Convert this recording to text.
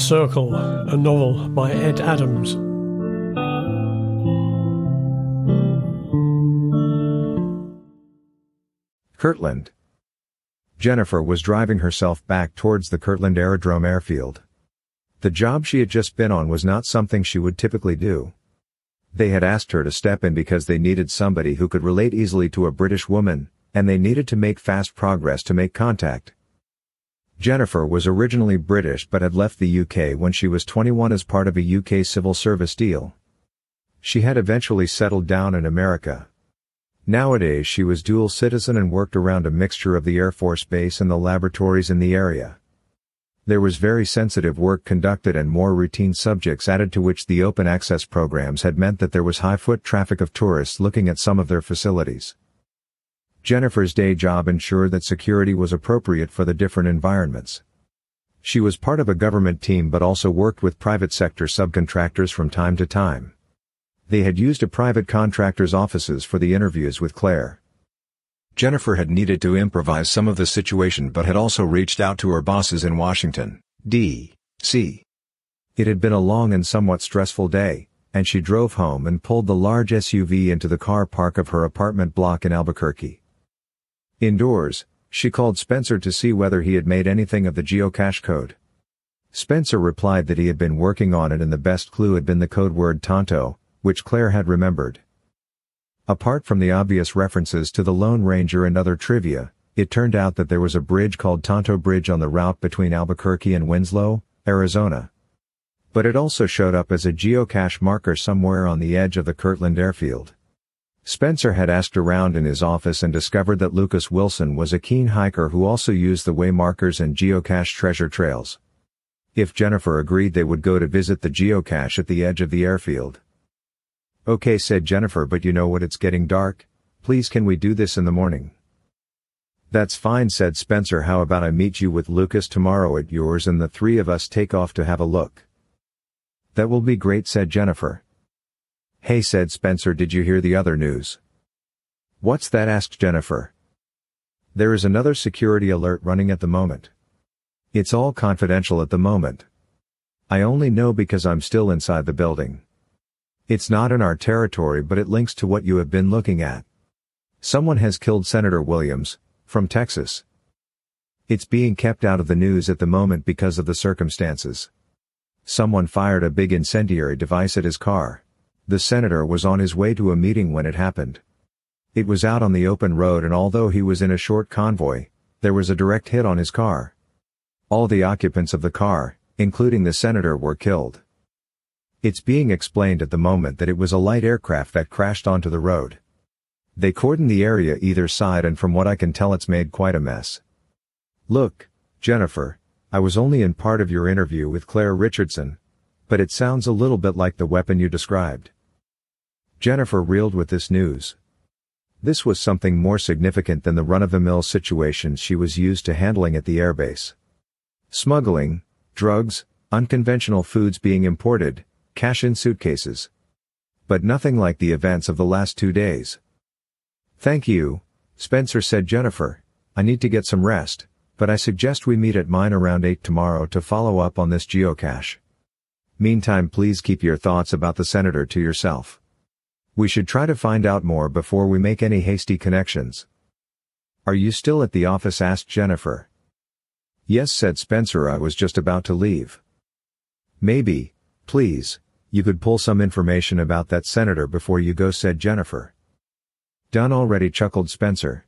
Circle, a novel by Ed Adams. Kirtland. Jennifer was driving herself back towards the Kirtland Aerodrome airfield. The job she had just been on was not something she would typically do. They had asked her to step in because they needed somebody who could relate easily to a British woman, and they needed to make fast progress to make contact. Jennifer was originally British but had left the UK when she was 21 as part of a UK civil service deal. She had eventually settled down in America. Nowadays she was dual citizen and worked around a mixture of the Air Force Base and the laboratories in the area. There was very sensitive work conducted and more routine subjects added to which the open access programs had meant that there was high foot traffic of tourists looking at some of their facilities. Jennifer's day job ensured that security was appropriate for the different environments. She was part of a government team but also worked with private sector subcontractors from time to time. They had used a private contractor's offices for the interviews with Claire. Jennifer had needed to improvise some of the situation but had also reached out to her bosses in Washington, D.C. It had been a long and somewhat stressful day, and she drove home and pulled the large SUV into the car park of her apartment block in Albuquerque. Indoors, she called Spencer to see whether he had made anything of the geocache code. Spencer replied that he had been working on it and the best clue had been the code word Tonto, which Claire had remembered. Apart from the obvious references to the Lone Ranger and other trivia, it turned out that there was a bridge called Tonto Bridge on the route between Albuquerque and Winslow, Arizona. But it also showed up as a geocache marker somewhere on the edge of the Kirtland airfield. Spencer had asked around in his office and discovered that Lucas Wilson was a keen hiker who also used the way markers and geocache treasure trails. If Jennifer agreed they would go to visit the geocache at the edge of the airfield. Okay said Jennifer but you know what it's getting dark, please can we do this in the morning? That's fine said Spencer how about I meet you with Lucas tomorrow at yours and the three of us take off to have a look. That will be great said Jennifer. Hey said Spencer did you hear the other news? What's that asked Jennifer. There is another security alert running at the moment. It's all confidential at the moment. I only know because I'm still inside the building. It's not in our territory but it links to what you have been looking at. Someone has killed Senator Williams, from Texas. It's being kept out of the news at the moment because of the circumstances. Someone fired a big incendiary device at his car. The senator was on his way to a meeting when it happened. It was out on the open road and although he was in a short convoy, there was a direct hit on his car. All the occupants of the car, including the senator were killed. It's being explained at the moment that it was a light aircraft that crashed onto the road. They cordoned the area either side and from what I can tell it's made quite a mess. Look, Jennifer, I was only in part of your interview with Claire Richardson, but it sounds a little bit like the weapon you described. Jennifer reeled with this news. This was something more significant than the run-of-the-mill situations she was used to handling at the airbase. Smuggling, drugs, unconventional foods being imported, cash in suitcases. But nothing like the events of the last two days. Thank you, Spencer said Jennifer, I need to get some rest, but I suggest we meet at mine around 8 tomorrow to follow up on this geocache. Meantime please keep your thoughts about the senator to yourself. We should try to find out more before we make any hasty connections. Are you still at the office asked Jennifer. Yes said Spencer I was just about to leave. Maybe, please, you could pull some information about that senator before you go said Jennifer. Done already chuckled Spencer.